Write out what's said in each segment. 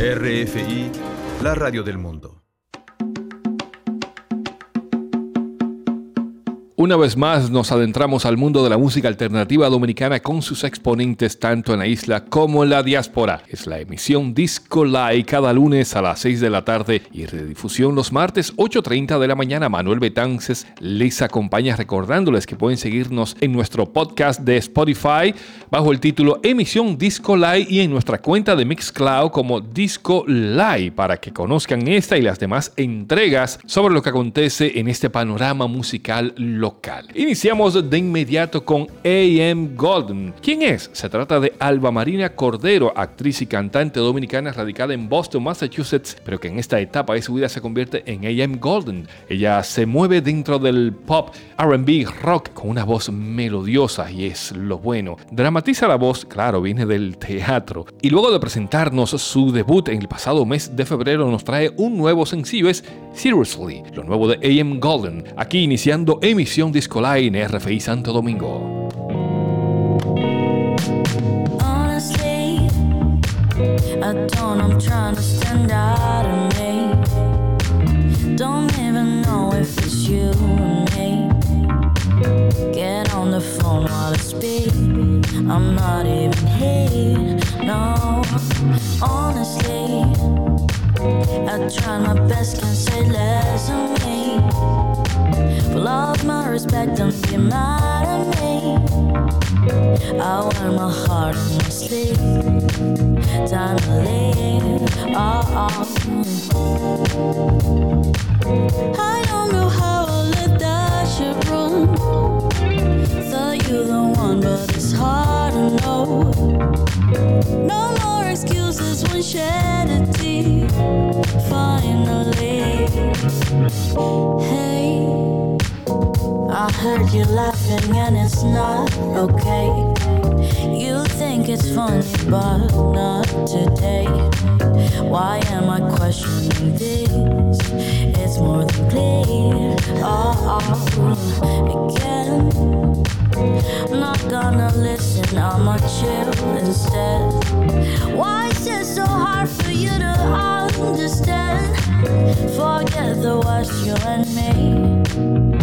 RFI, la radio del mundo. Una vez más nos adentramos al mundo de la música alternativa dominicana con sus exponentes tanto en la isla como en la diáspora. Es la emisión Disco Live cada lunes a las 6 de la tarde y redifusión los martes 8.30 de la mañana. Manuel Betances les acompaña recordándoles que pueden seguirnos en nuestro podcast de Spotify bajo el título Emisión Disco Live y en nuestra cuenta de Mixcloud como Disco Live para que conozcan esta y las demás entregas sobre lo que acontece en este panorama musical local Iniciamos de inmediato con AM Golden. ¿Quién es? Se trata de Alba Marina Cordero, actriz y cantante dominicana radicada en Boston, Massachusetts, pero que en esta etapa de su vida se convierte en AM Golden. Ella se mueve dentro del pop, RB, rock con una voz melodiosa y es lo bueno. Dramatiza la voz, claro, viene del teatro. Y luego de presentarnos su debut en el pasado mes de febrero nos trae un nuevo sencillo, es Seriously, lo nuevo de AM Golden. Aquí iniciando emisión Line RFI Santo Domingo. I'm trying to stand out on the phone while. I'm not even here, no. Honestly, I try my best, can't say less of me. For love, my respect, don't be mad at me. I wear my heart on my sleeve. Time to leave. Oh, oh. I don't know how I let that shit run. Thought you the one, but it's hard to know. No more excuses when shed a tear. Finally, hey. I heard you laughing and it's not okay. You think it's funny, but not today. Why am I questioning this? It's more than clear. Oh, oh again. I'm not gonna listen, I'ma chill instead. Why is it so hard for you to understand? Forget the West, you and me.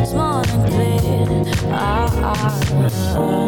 It's more than clear. I don't know how I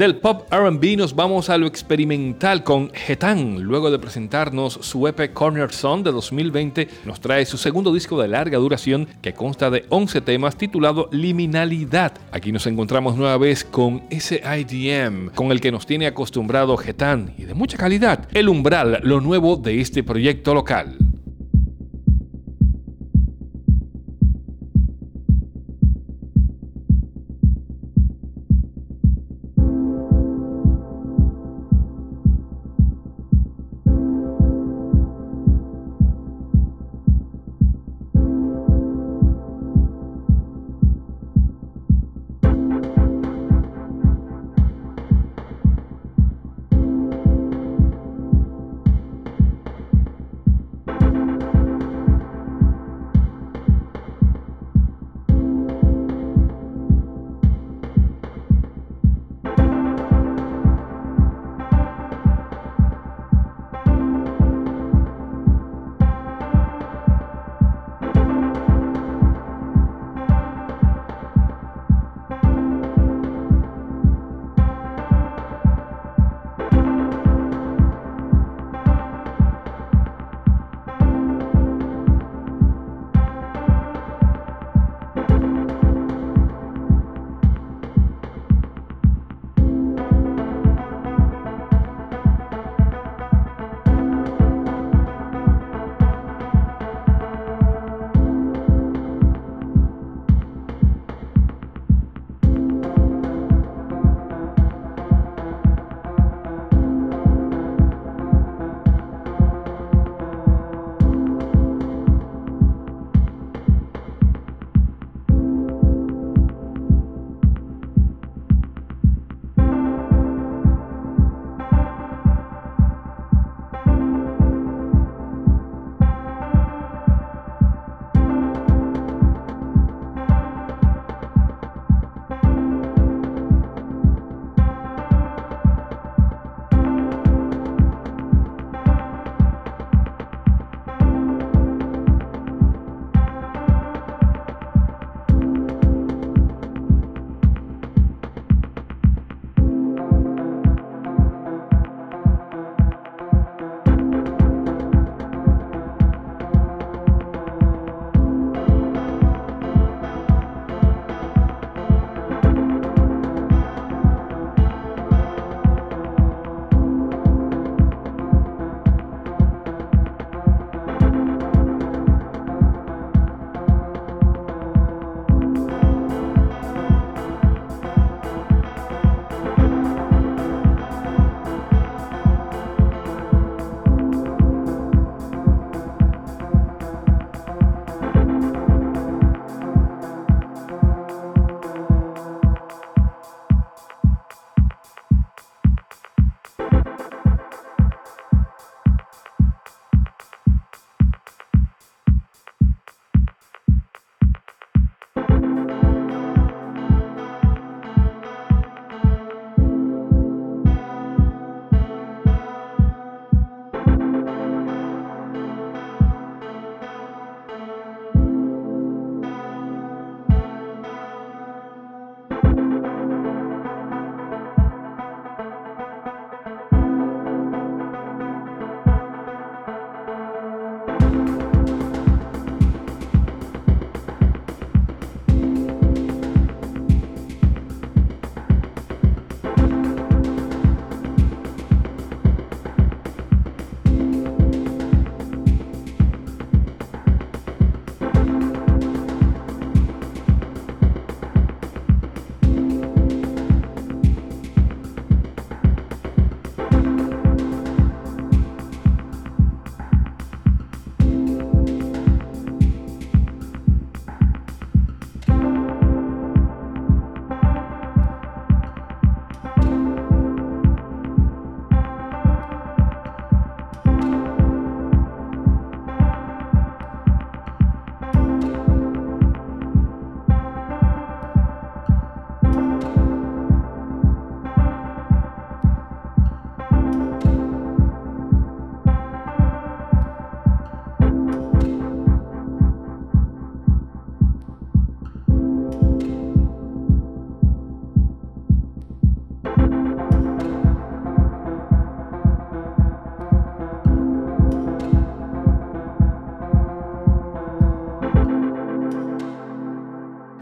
Del pop RB nos vamos a lo experimental con Getan. Luego de presentarnos su EP Corner Song de 2020, nos trae su segundo disco de larga duración que consta de 11 temas titulado Liminalidad. Aquí nos encontramos nueva vez con ese IDM con el que nos tiene acostumbrado Getan y de mucha calidad. El umbral, lo nuevo de este proyecto local.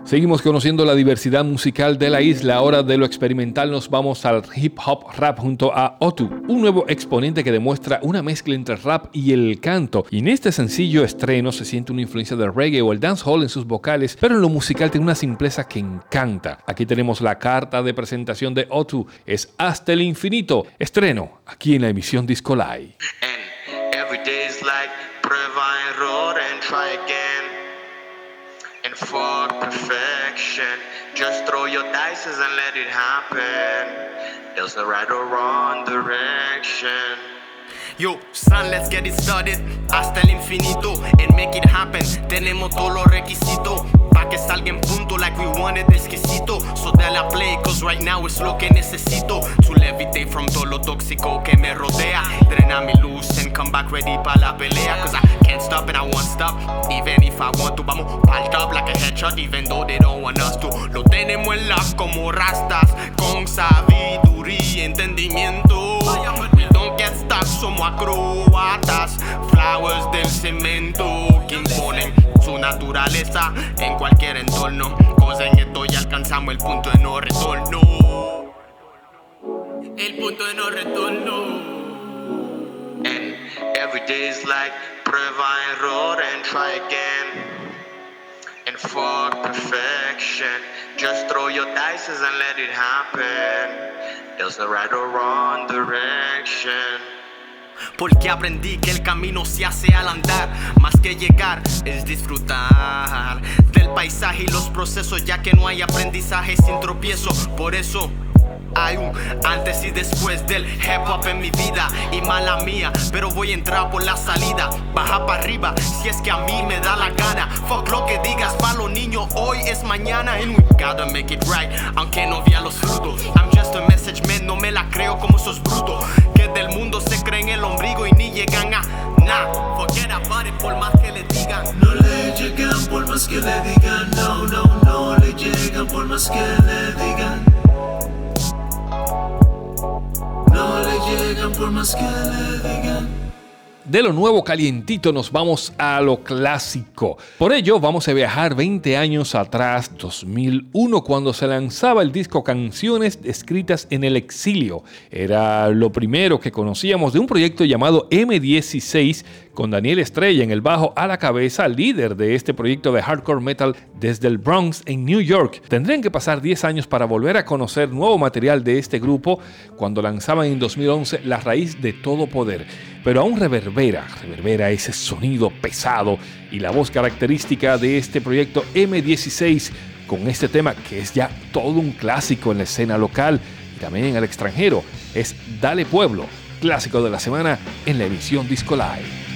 Seguimos conociendo la diversidad musical de la isla. Ahora de lo experimental nos vamos al hip hop rap junto a Otu, un nuevo exponente que demuestra una mezcla entre rap y el canto. Y en este sencillo estreno se siente una influencia del reggae o el dancehall en sus vocales, pero en lo musical tiene una simpleza que encanta. Aquí tenemos la carta de presentación de Otu, es Hasta el Infinito. Estreno aquí en la emisión Disco Live. and Just throw your dices and let it happen. There's no right or wrong direction. Yo, son, let's get it started. Hasta el infinito and make it happen. Tenemos todos los requisitos. Pa' que salga en punto like we wanted exquisito. So dale a play, cause right now es lo que necesito. To levitate from todo lo tóxico que me rodea. Drena mi luz and come back ready pa' la pelea. Cause I can't stop and I won't stop. Even if I want to, vamos pa'l top like a headshot. Even though they don't want us to. Lo tenemos en la como rastas. Con sabiduría y entendimiento. don't get stuck, somos acrobatas. Flowers del cemento que imponen su naturaleza en cualquier entorno. Cosa en esto ya alcanzamos el punto de no retorno. El punto de no retorno. Every day is like prueba, error, and try again. And fuck perfection. Just throw your dices and let it happen. There's no right or wrong direction. Porque aprendí que el camino se hace al andar, más que llegar es disfrutar del paisaje y los procesos, ya que no hay aprendizaje sin tropiezo. Por eso hay un antes y después del hip hop en mi vida y mala mía, pero voy a entrar por la salida. Baja para arriba si es que a mí me da la gana. Fuck lo que digas para los niños, hoy es mañana and we gotta make it right, aunque no vea los frutos. I'm just a message man, no me la creo como esos brutos que del mundo se creen el ombligo y ni llegan a nada. Forget about it por más que le digan. No le llegan por más que le digan, no, no, no le llegan por más que le digan. No le llegan por más que le digan. De lo nuevo calientito nos vamos a lo clásico. Por ello vamos a viajar 20 años atrás, 2001, cuando se lanzaba el disco Canciones escritas en el exilio. Era lo primero que conocíamos de un proyecto llamado M16 con Daniel Estrella en el bajo a la cabeza, líder de este proyecto de hardcore metal desde el Bronx en New York. Tendrían que pasar 10 años para volver a conocer nuevo material de este grupo cuando lanzaban en 2011 La raíz de todo poder. Pero aún reverbera, reverbera ese sonido pesado y la voz característica de este proyecto M16 con este tema que es ya todo un clásico en la escena local y también en el extranjero. Es Dale Pueblo, clásico de la semana en la emisión Disco Live.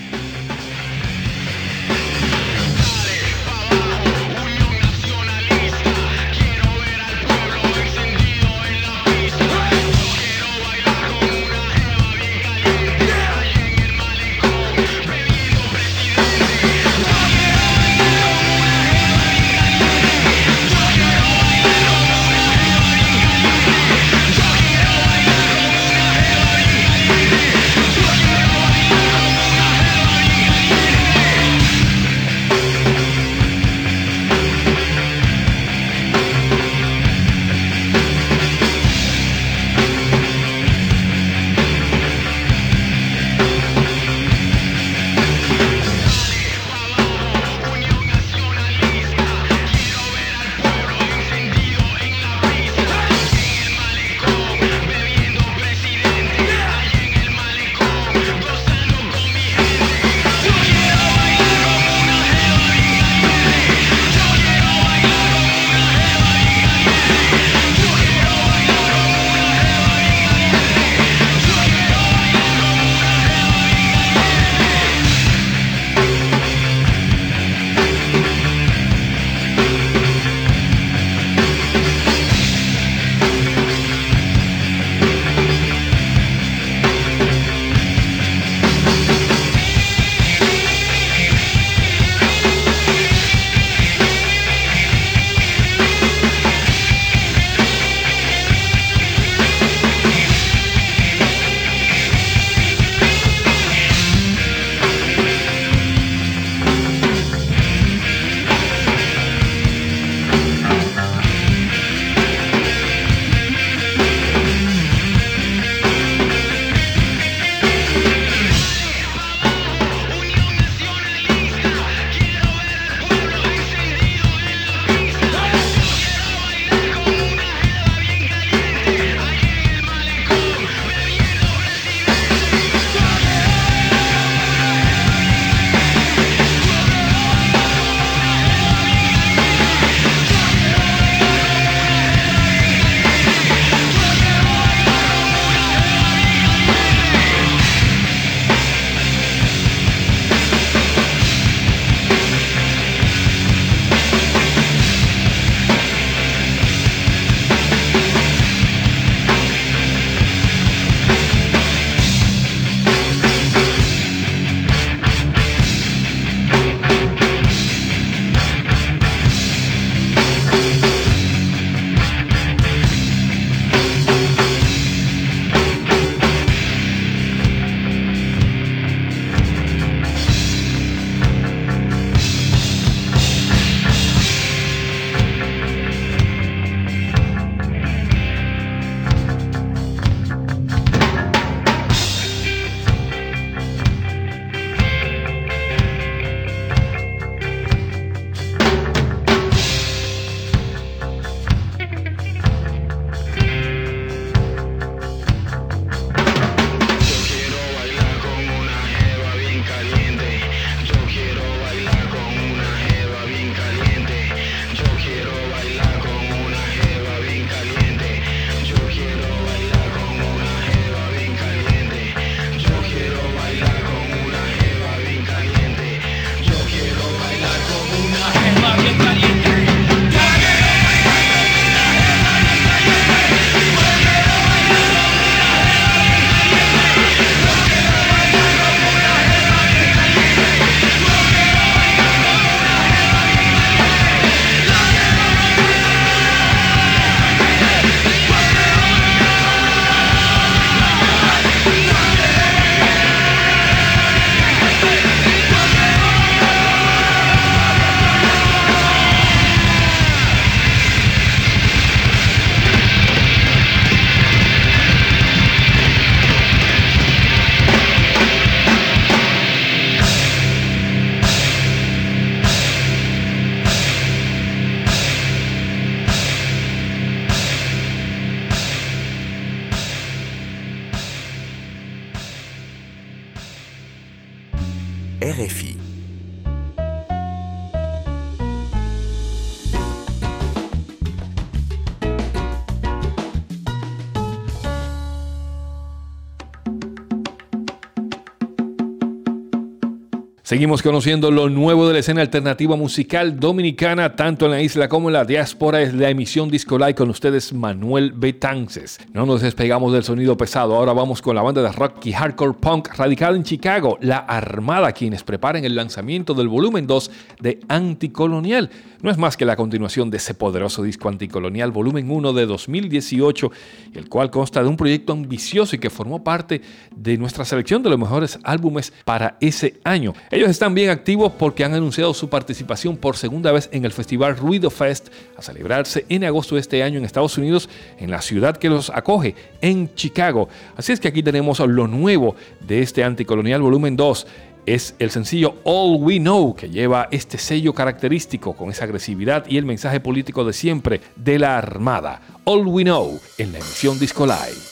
Seguimos conociendo lo nuevo de la escena alternativa musical dominicana, tanto en la isla como en la diáspora. Es la emisión Disco Live con ustedes, Manuel Betances. No nos despegamos del sonido pesado. Ahora vamos con la banda de rock y hardcore punk radicada en Chicago, La Armada, quienes preparan el lanzamiento del volumen 2 de Anticolonial. No es más que la continuación de ese poderoso disco Anticolonial, volumen 1 de 2018, el cual consta de un proyecto ambicioso y que formó parte de nuestra selección de los mejores álbumes para ese año. Ellos están bien activos porque han anunciado su participación por segunda vez en el festival Ruido Fest a celebrarse en agosto de este año en Estados Unidos, en la ciudad que los acoge, en Chicago. Así es que aquí tenemos lo nuevo de este Anticolonial Volumen 2 es el sencillo All We Know, que lleva este sello característico con esa agresividad y el mensaje político de siempre de la Armada. All We Know en la emisión Disco Live.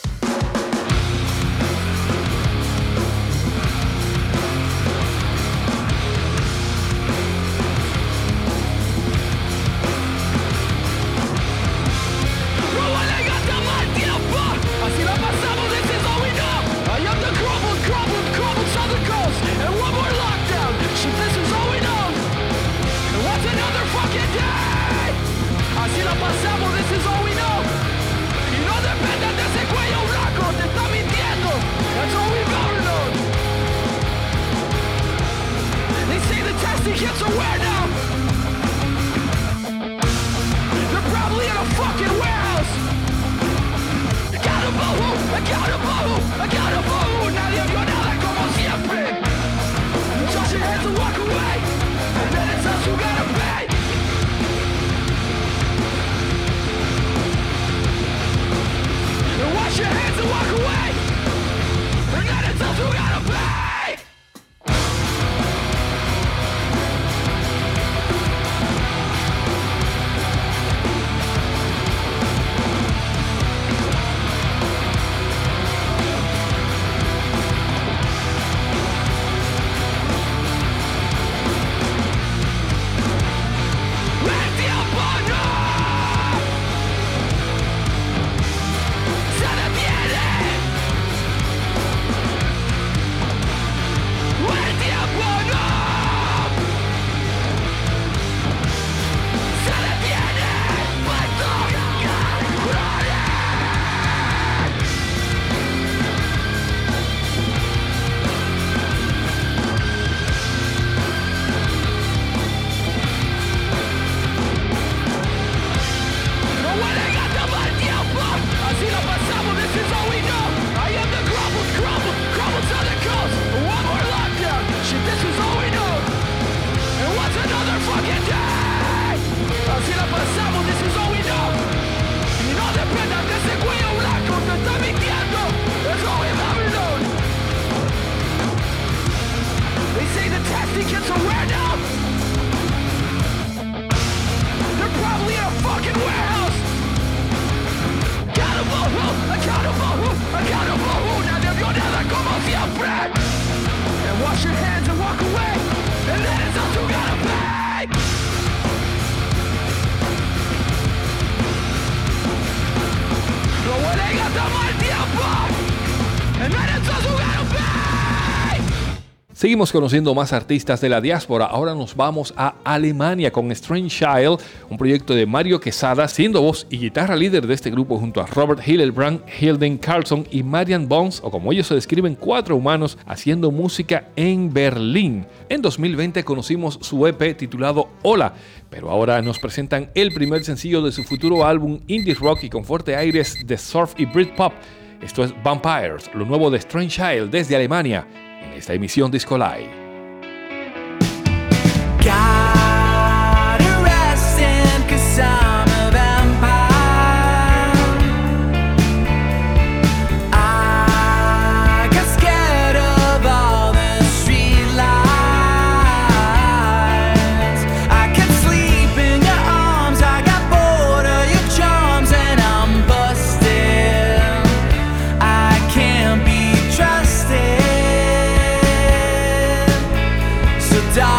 Seguimos conociendo más artistas de la diáspora. Ahora nos vamos a Alemania con Strange Child, un proyecto de Mario Quesada, siendo voz y guitarra líder de este grupo junto a Robert Hillebrand, Hilden Carlson y Marian Bones, o como ellos se describen, cuatro humanos haciendo música en Berlín. En 2020 conocimos su EP titulado Hola, pero ahora nos presentan el primer sencillo de su futuro álbum indie rock y con fuerte aires de surf y Britpop. Esto es Vampires, lo nuevo de Strange Child desde Alemania en esta emisión Disco Live.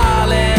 darling.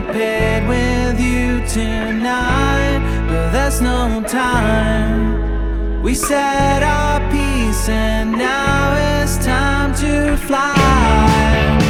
bed with you tonight, but there's no time. We said our piece, and now it's time to fly.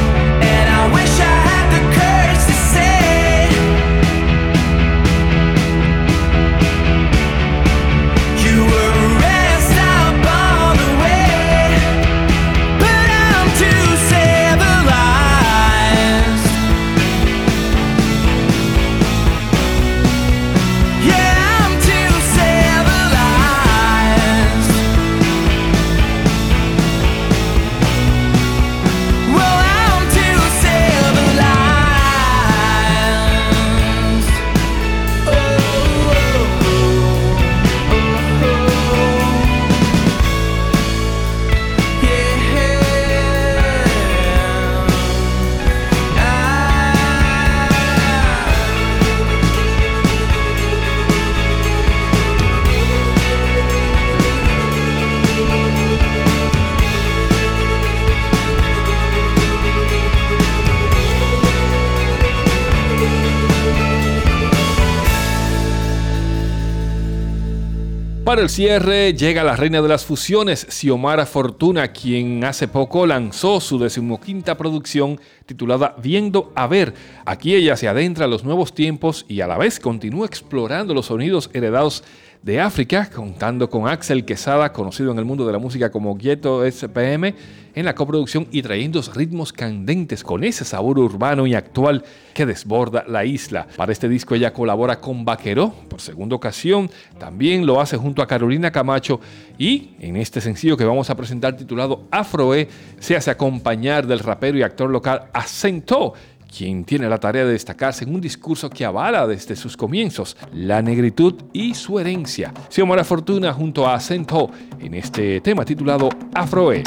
El cierre llega la reina de las fusiones, Xiomara Fortuna, quien hace poco lanzó su decimoquinta producción titulada Viendo a ver. Aquí ella se adentra a los nuevos tiempos y a la vez continúa explorando los sonidos heredados de África, contando con Axel Quesada, conocido en el mundo de la música como Ghetto SPM, en la coproducción y trayendo ritmos candentes con ese sabor urbano y actual que desborda la isla. Para este disco ella colabora con Vaquero por segunda ocasión, también lo hace junto a Carolina Camacho y en este sencillo que vamos a presentar titulado Afroe se hace acompañar del rapero y actor local Acento quien tiene la tarea de destacarse en un discurso que avala desde sus comienzos la negritud y su herencia. Xiomara Fortuna junto a Acento en este tema titulado Afroe.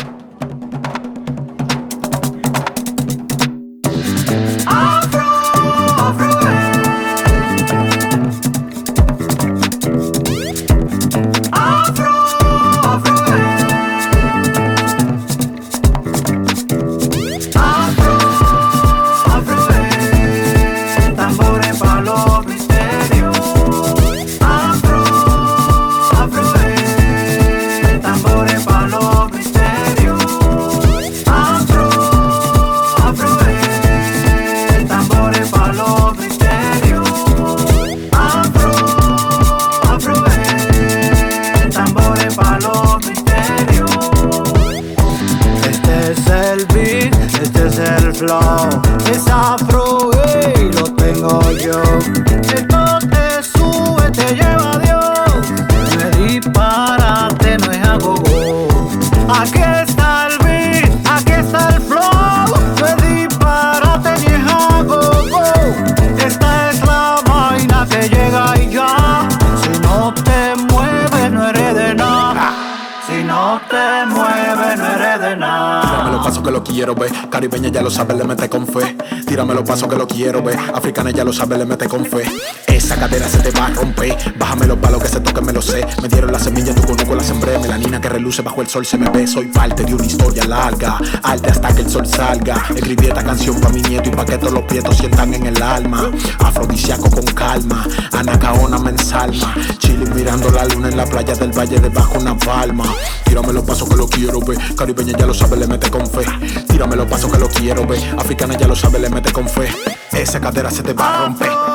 Pasos que lo quiero ver. Africana ya lo sabe, le mete con fe. Esa cadera se te va a romper. Bájame los palos que se toquen, me lo sé. Me dieron la semilla, tu conozco la sembré. Melanina que reluce bajo el sol se me ve. Soy parte de una historia larga. Arte hasta que el sol salga. Escribí esta canción pa' mi nieto y pa' que todos los pietos sientan en el alma. Afrodisiaco con calma. Anacaona me ensalma. Chile mirando la luna en la playa del valle debajo una palma. Tírame los pasos que lo quiero ver. Caribeña ya lo sabe, le mete con fe. Tírame los pasos que lo quiero ver. Africana ya lo sabe, le mete con fe. Esa cadera se te va a romper.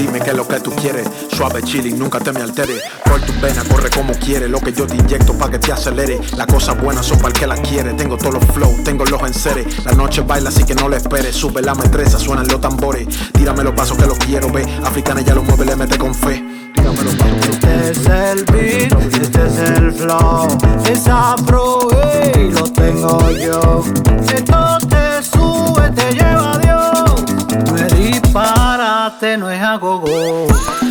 Dime qué es lo que tú quieres. Suave chilling, nunca te me alteres. Por tu vena, corre como quieres. Lo que yo te inyecto pa' que te acelere. Las cosas buenas son para el que las quiere. Tengo todos los flow, tengo los enseres. La noche baila, así que no le esperes. Sube la metresa, suenan los tambores. Tírame los pasos que lo quiero ver. Africana ya lo mueve, le mete con fe. Tírame los pasos Este es el beat, este es el flow, es afro y lo tengo yo. Esto te sube, te lleva disparate, no es agogo. Afro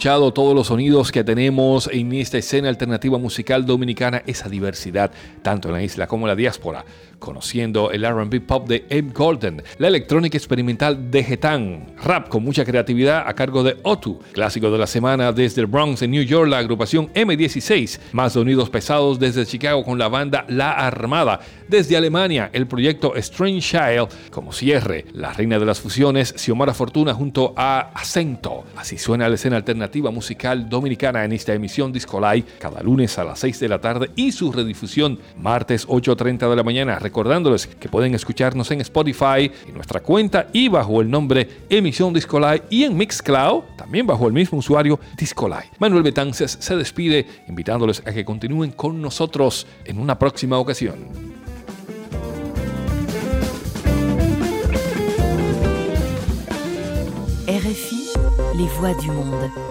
escuchado todos los sonidos que tenemos en esta escena alternativa musical dominicana, esa diversidad, tanto en la isla como en la diáspora, conociendo el RB pop de Abe Golden, la electrónica experimental de Getan, rap con mucha creatividad a cargo de Otu, clásico de la semana desde el Bronx en New York, la agrupación M16, más sonidos pesados desde Chicago con la banda La Armada, desde Alemania el proyecto Strange Child, como cierre, la reina de las fusiones, Xiomara Fortuna junto a Acento. Así suena la escena alternativa musical dominicana en esta emisión Disco Live cada lunes a las 6 de la tarde y su redifusión martes 8.30 de la mañana. Recordándoles que pueden escucharnos en Spotify, en nuestra cuenta y bajo el nombre Emisión Disco Live y en Mixcloud, también bajo el mismo usuario Disco Live. Manuel Betances se despide invitándoles a que continúen con nosotros en una próxima ocasión. RFI, les voix du monde.